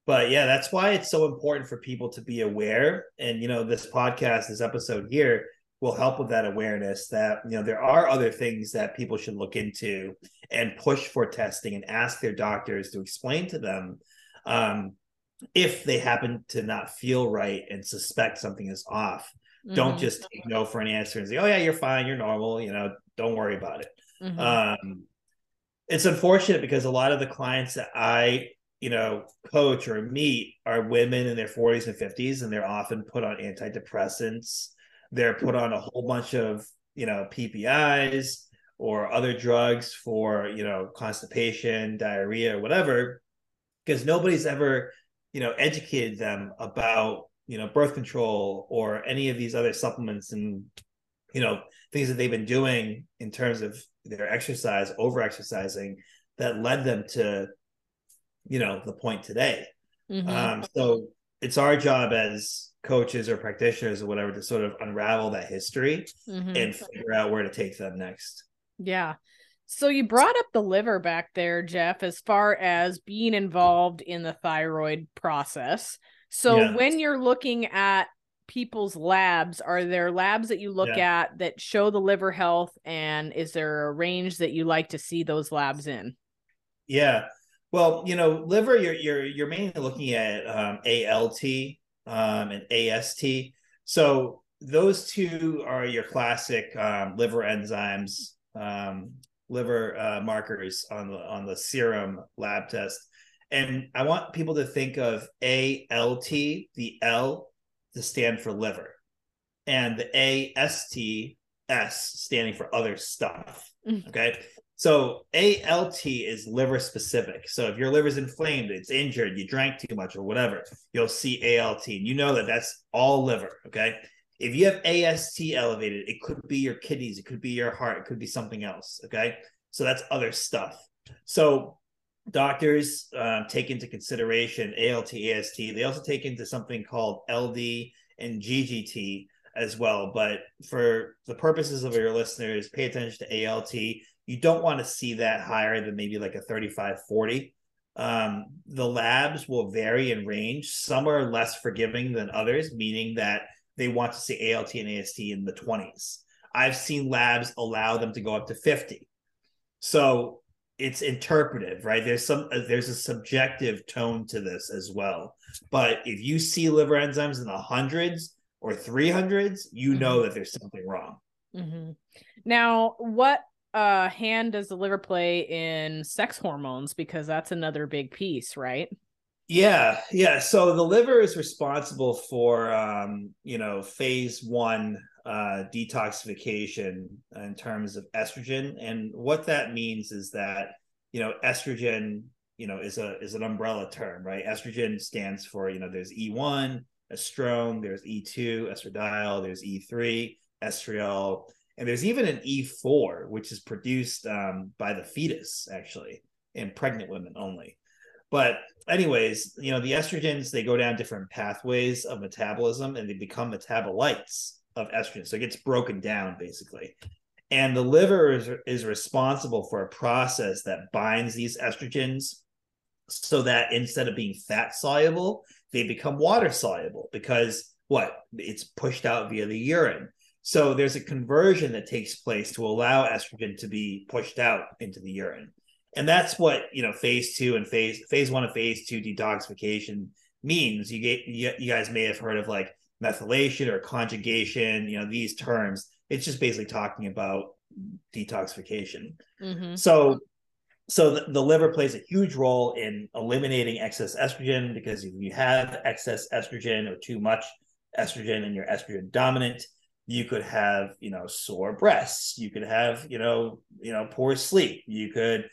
But yeah, that's why it's so important for people to be aware. And you know, this podcast, this episode here, will help with that awareness that you know there are other things that people should look into and push for testing and ask their doctors to explain to them um, if they happen to not feel right and suspect something is off. Mm-hmm. Don't just take no for an answer and say, "Oh yeah, you're fine, you're normal." You know, don't worry about it. Mm-hmm. Um, it's unfortunate because a lot of the clients that I, you know, coach or meet are women in their 40s and 50s, and they're often put on antidepressants. They're put on a whole bunch of, you know, PPIs or other drugs for, you know, constipation, diarrhea, whatever because nobody's ever you know educated them about you know birth control or any of these other supplements and you know things that they've been doing in terms of their exercise over exercising that led them to you know the point today mm-hmm. um so it's our job as coaches or practitioners or whatever to sort of unravel that history mm-hmm. and figure out where to take them next yeah so you brought up the liver back there, Jeff, as far as being involved in the thyroid process. So yeah. when you're looking at people's labs, are there labs that you look yeah. at that show the liver health and is there a range that you like to see those labs in? Yeah. Well, you know, liver you're you're you're mainly looking at um, ALT um, and AST. So those two are your classic um, liver enzymes um, liver uh, markers on the on the serum lab test. And I want people to think of ALT, the L to stand for liver, and the ASTS standing for other stuff. Mm. Okay. So ALT is liver specific. So if your liver's inflamed, it's injured, you drank too much or whatever, you'll see ALT. And you know that that's all liver. Okay. If you have AST elevated, it could be your kidneys, it could be your heart, it could be something else. Okay. So that's other stuff. So doctors uh, take into consideration ALT, AST. They also take into something called LD and GGT as well. But for the purposes of your listeners, pay attention to ALT. You don't want to see that higher than maybe like a 35, 40. Um, the labs will vary in range. Some are less forgiving than others, meaning that they want to see ALT and AST in the 20s. I've seen labs allow them to go up to 50. So it's interpretive, right? There's some uh, there's a subjective tone to this as well. But if you see liver enzymes in the hundreds or 300s, you mm-hmm. know that there's something wrong. Mm-hmm. Now, what uh hand does the liver play in sex hormones because that's another big piece, right? Yeah, yeah. So the liver is responsible for, um, you know, phase one uh, detoxification in terms of estrogen, and what that means is that you know estrogen, you know, is a is an umbrella term, right? Estrogen stands for you know, there's E1, estrone, there's E2, estradiol, there's E3, estriol, and there's even an E4, which is produced um, by the fetus actually in pregnant women only. But anyways, you know, the estrogens they go down different pathways of metabolism and they become metabolites of estrogen. So it gets broken down basically. And the liver is, is responsible for a process that binds these estrogens so that instead of being fat soluble, they become water soluble because what it's pushed out via the urine. So there's a conversion that takes place to allow estrogen to be pushed out into the urine. And that's what, you know, phase two and phase phase one and phase two detoxification means. You get you, you guys may have heard of like methylation or conjugation, you know, these terms. It's just basically talking about detoxification. Mm-hmm. So so the, the, liver plays a huge role in eliminating excess estrogen because if you have excess estrogen or too much estrogen and you're estrogen dominant, you could have you know sore breasts you could have you know you know poor sleep you could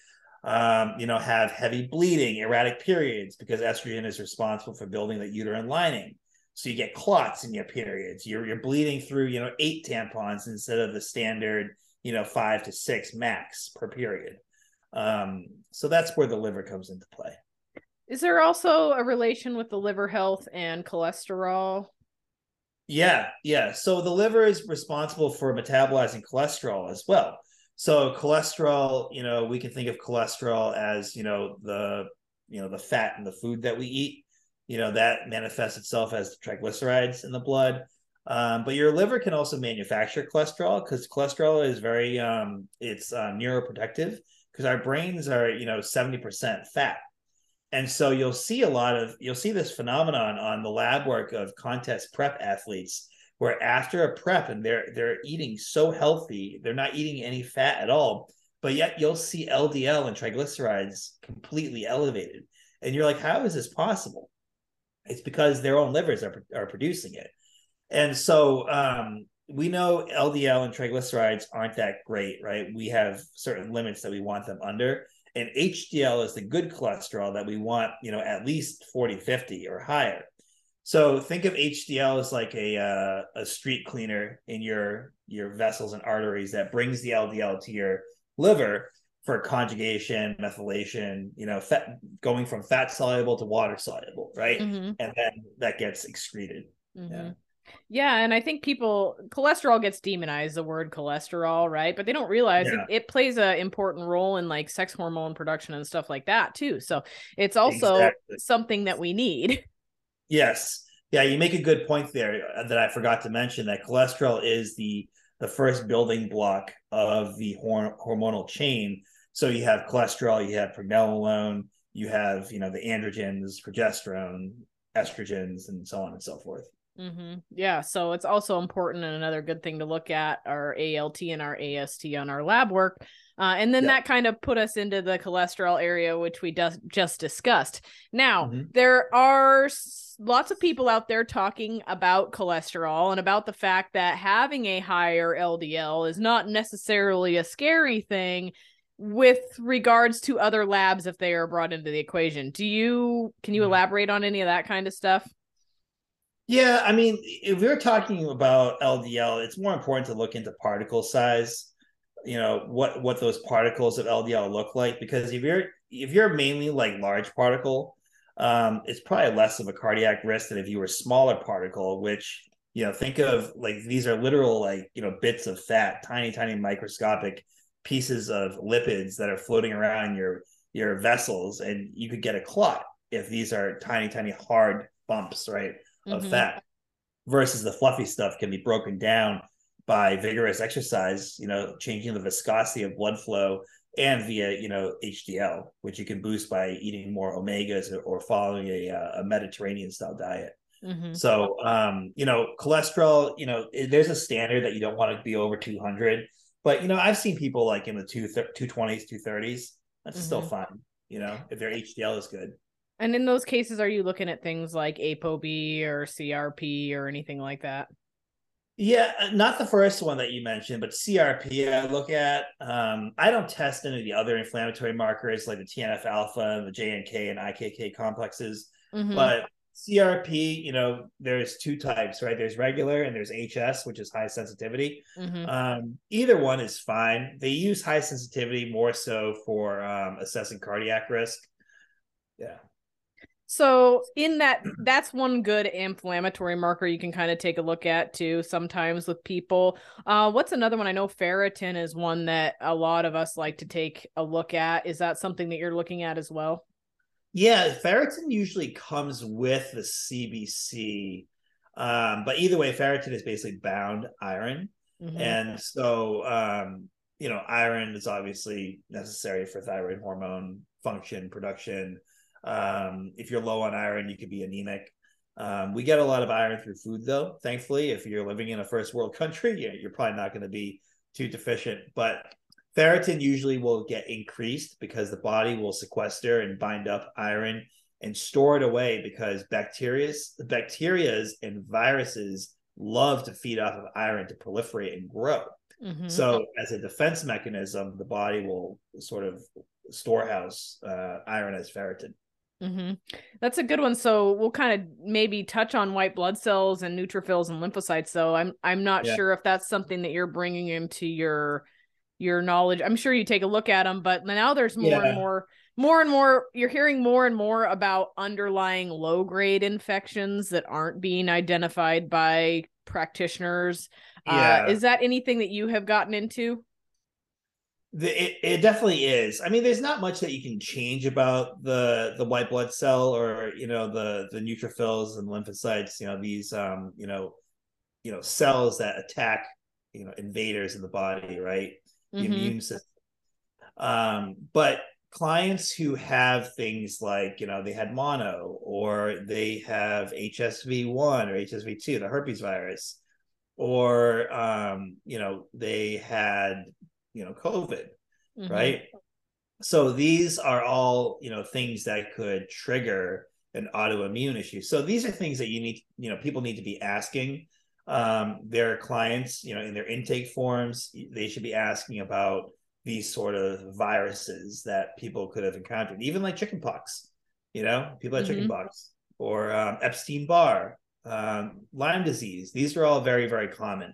um, you know have heavy bleeding erratic periods because estrogen is responsible for building the uterine lining. So you get clots in your periods. You're, you're bleeding through you know eight tampons instead of the standard you know five to six max per period. Um, so that's where the liver comes into play. Is there also a relation with the liver health and cholesterol? Yeah, yeah. So the liver is responsible for metabolizing cholesterol as well. So cholesterol, you know, we can think of cholesterol as, you know, the, you know, the fat in the food that we eat. You know, that manifests itself as triglycerides in the blood. Um, but your liver can also manufacture cholesterol because cholesterol is very um, it's uh, neuroprotective because our brains are you know 70% fat and so you'll see a lot of you'll see this phenomenon on the lab work of contest prep athletes where after a prep and they're they're eating so healthy they're not eating any fat at all but yet you'll see ldl and triglycerides completely elevated. And you're like how is this possible? It's because their own livers are, are producing it. And so um, we know ldl and triglycerides aren't that great right? We have certain limits that we want them under. And HDL is the good cholesterol that we want, you know, at least 40, 50 or higher. So think of HDL as like a uh, a street cleaner in your your vessels and arteries that brings the LDL to your liver for conjugation, methylation, you know, fat, going from fat soluble to water soluble, right? Mm-hmm. And then that gets excreted. Mm-hmm. Yeah. Yeah, and I think people cholesterol gets demonized the word cholesterol, right? But they don't realize yeah. it, it, plays an important role in like sex hormone production and stuff like that too. So it's also exactly. something that we need. Yes. Yeah, you make a good point there uh, that I forgot to mention that cholesterol is the the first building block of the hor- hormonal chain. So you have cholesterol, you have pregnenolone, you have, you know, the androgens, progesterone, estrogens and so on and so forth. Mm-hmm. Yeah, so it's also important and another good thing to look at our ALT and our AST on our lab work. Uh, and then yeah. that kind of put us into the cholesterol area, which we just just discussed. Now, mm-hmm. there are s- lots of people out there talking about cholesterol and about the fact that having a higher LDL is not necessarily a scary thing with regards to other labs if they are brought into the equation. Do you can you mm-hmm. elaborate on any of that kind of stuff? Yeah, I mean, if we're talking about LDL, it's more important to look into particle size. You know what what those particles of LDL look like because if you're if you're mainly like large particle, um, it's probably less of a cardiac risk than if you were a smaller particle. Which you know, think of like these are literal like you know bits of fat, tiny tiny microscopic pieces of lipids that are floating around your your vessels, and you could get a clot if these are tiny tiny hard bumps, right? of mm-hmm. fat versus the fluffy stuff can be broken down by vigorous exercise, you know, changing the viscosity of blood flow and via, you know, HDL, which you can boost by eating more omegas or, or following a, uh, a Mediterranean style diet. Mm-hmm. So, um, you know, cholesterol, you know, there's a standard that you don't want to be over 200, but, you know, I've seen people like in the two, 220s, 230s. That's mm-hmm. still fine, you know, if their HDL is good. And in those cases, are you looking at things like ApoB or CRP or anything like that? Yeah, uh, not the first one that you mentioned, but CRP I look at. Um, I don't test any of the other inflammatory markers like the TNF alpha, the JNK and IKK complexes. Mm-hmm. But CRP, you know, there's two types, right? There's regular and there's HS, which is high sensitivity. Mm-hmm. Um, either one is fine. They use high sensitivity more so for um, assessing cardiac risk. Yeah. So in that that's one good inflammatory marker you can kind of take a look at too sometimes with people. Uh what's another one? I know ferritin is one that a lot of us like to take a look at. Is that something that you're looking at as well? Yeah, ferritin usually comes with the CBC. Um, but either way, ferritin is basically bound iron. Mm-hmm. And so, um, you know, iron is obviously necessary for thyroid hormone function, production. Um, if you're low on iron, you could be anemic. Um, we get a lot of iron through food, though. Thankfully, if you're living in a first world country, you're probably not going to be too deficient. But ferritin usually will get increased because the body will sequester and bind up iron and store it away because bacteria's bacterias and viruses love to feed off of iron to proliferate and grow. Mm-hmm. So, as a defense mechanism, the body will sort of storehouse uh, iron as ferritin. Mm-hmm. That's a good one. So we'll kind of maybe touch on white blood cells and neutrophils and lymphocytes. So I'm I'm not yeah. sure if that's something that you're bringing into your your knowledge. I'm sure you take a look at them, but now there's more yeah. and more more and more you're hearing more and more about underlying low grade infections that aren't being identified by practitioners. Uh, yeah. Uh, is that anything that you have gotten into? The, it, it definitely is. I mean, there's not much that you can change about the the white blood cell or you know the the neutrophils and lymphocytes. You know these um you know you know cells that attack you know invaders in the body, right? The mm-hmm. immune system. Um, but clients who have things like you know they had mono or they have HSV one or HSV two, the herpes virus, or um, you know they had you know covid mm-hmm. right so these are all you know things that could trigger an autoimmune issue so these are things that you need you know people need to be asking um, their clients you know in their intake forms they should be asking about these sort of viruses that people could have encountered even like chickenpox you know people had mm-hmm. chickenpox or um, epstein-barr um, lyme disease these are all very very common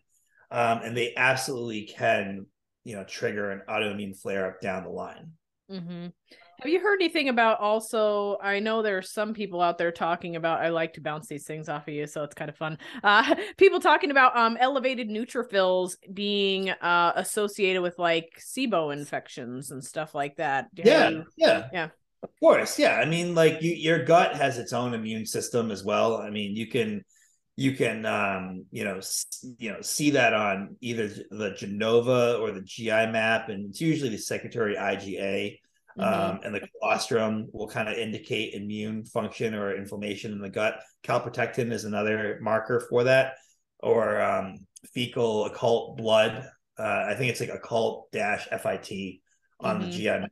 um, and they absolutely can you know trigger an autoimmune flare up down the line. Mm-hmm. have you heard anything about also i know there are some people out there talking about i like to bounce these things off of you so it's kind of fun. Uh, people talking about um elevated neutrophils being uh associated with like sibo infections and stuff like that. Yeah you... yeah. Yeah. Of course yeah. I mean like you, your gut has its own immune system as well. I mean you can you can um, you know you know see that on either the Genova or the GI map, and it's usually the secretory IgA. Mm-hmm. Um, and the colostrum will kind of indicate immune function or inflammation in the gut. Calprotectin is another marker for that, or um, fecal occult blood. Uh, I think it's like occult dash FIT on mm-hmm. the GI map.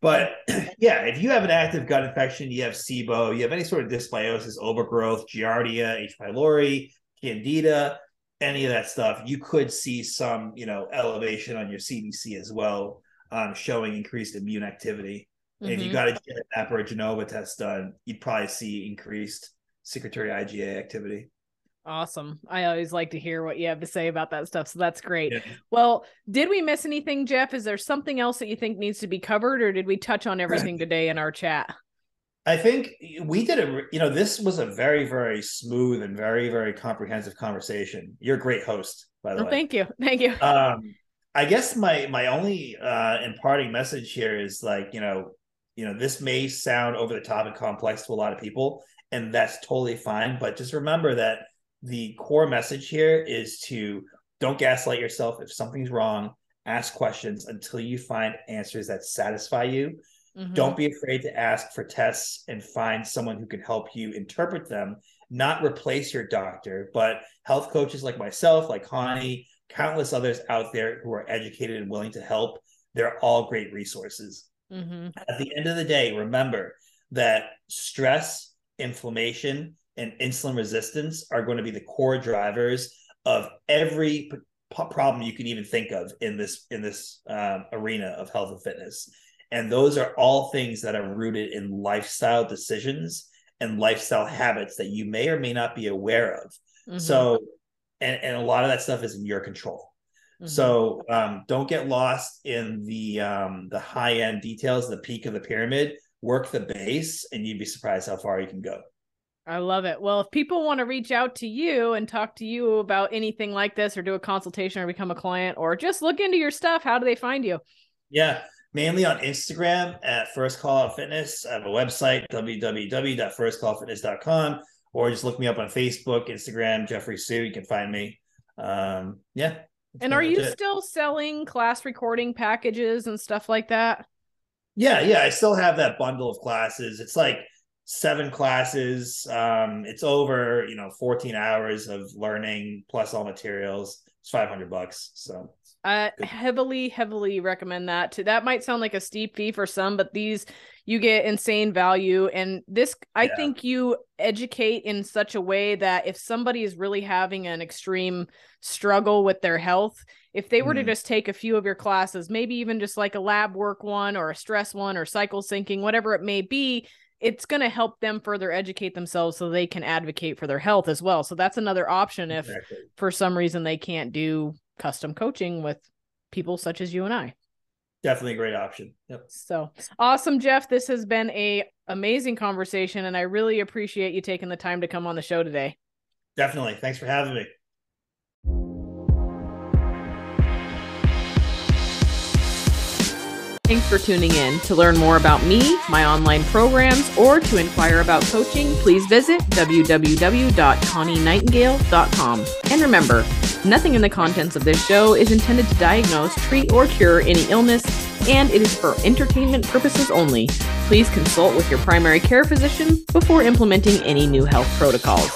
But yeah, if you have an active gut infection, you have SIBO, you have any sort of dysbiosis, overgrowth, Giardia, H. pylori, Candida, any of that stuff, you could see some, you know, elevation on your CBC as well, um, showing increased immune activity. Mm-hmm. If you mm-hmm. got a GI map or a Genova test done, you'd probably see increased secretory IgA activity. Awesome. I always like to hear what you have to say about that stuff. So that's great. Yeah. Well, did we miss anything, Jeff? Is there something else that you think needs to be covered, or did we touch on everything today in our chat? I think we did a, you know, this was a very, very smooth and very, very comprehensive conversation. You're a great host, by the oh, way. Thank you. Thank you. Um, I guess my my only uh imparting message here is like, you know, you know, this may sound over the top and complex to a lot of people, and that's totally fine. But just remember that the core message here is to don't gaslight yourself if something's wrong ask questions until you find answers that satisfy you mm-hmm. don't be afraid to ask for tests and find someone who can help you interpret them not replace your doctor but health coaches like myself like Connie countless others out there who are educated and willing to help they're all great resources mm-hmm. at the end of the day remember that stress inflammation and insulin resistance are going to be the core drivers of every p- problem you can even think of in this in this um, arena of health and fitness. And those are all things that are rooted in lifestyle decisions and lifestyle habits that you may or may not be aware of. Mm-hmm. so and, and a lot of that stuff is in your control. Mm-hmm. so um, don't get lost in the um, the high end details the peak of the pyramid. Work the base and you'd be surprised how far you can go I love it. Well, if people want to reach out to you and talk to you about anything like this or do a consultation or become a client or just look into your stuff, how do they find you? Yeah, mainly on Instagram at First Call Out Fitness. I have a website, www.firstcallfitness.com. or just look me up on Facebook, Instagram, Jeffrey Su. You can find me. Um, yeah. And are you it. still selling class recording packages and stuff like that? Yeah, yeah. I still have that bundle of classes. It's like seven classes. Um, it's over, you know, 14 hours of learning plus all materials. It's 500 bucks. So I heavily, heavily recommend that. To that might sound like a steep fee for some, but these you get insane value. And this, I yeah. think you educate in such a way that if somebody is really having an extreme struggle with their health, if they were mm. to just take a few of your classes, maybe even just like a lab work one or a stress one or cycle syncing, whatever it may be, it's going to help them further educate themselves so they can advocate for their health as well. So that's another option if exactly. for some reason they can't do custom coaching with people such as you and I. Definitely a great option. Yep. So awesome, Jeff. This has been a amazing conversation and I really appreciate you taking the time to come on the show today. Definitely. Thanks for having me. Thanks for tuning in. To learn more about me, my online programs, or to inquire about coaching, please visit www.connienightingale.com. And remember, nothing in the contents of this show is intended to diagnose, treat, or cure any illness, and it is for entertainment purposes only. Please consult with your primary care physician before implementing any new health protocols.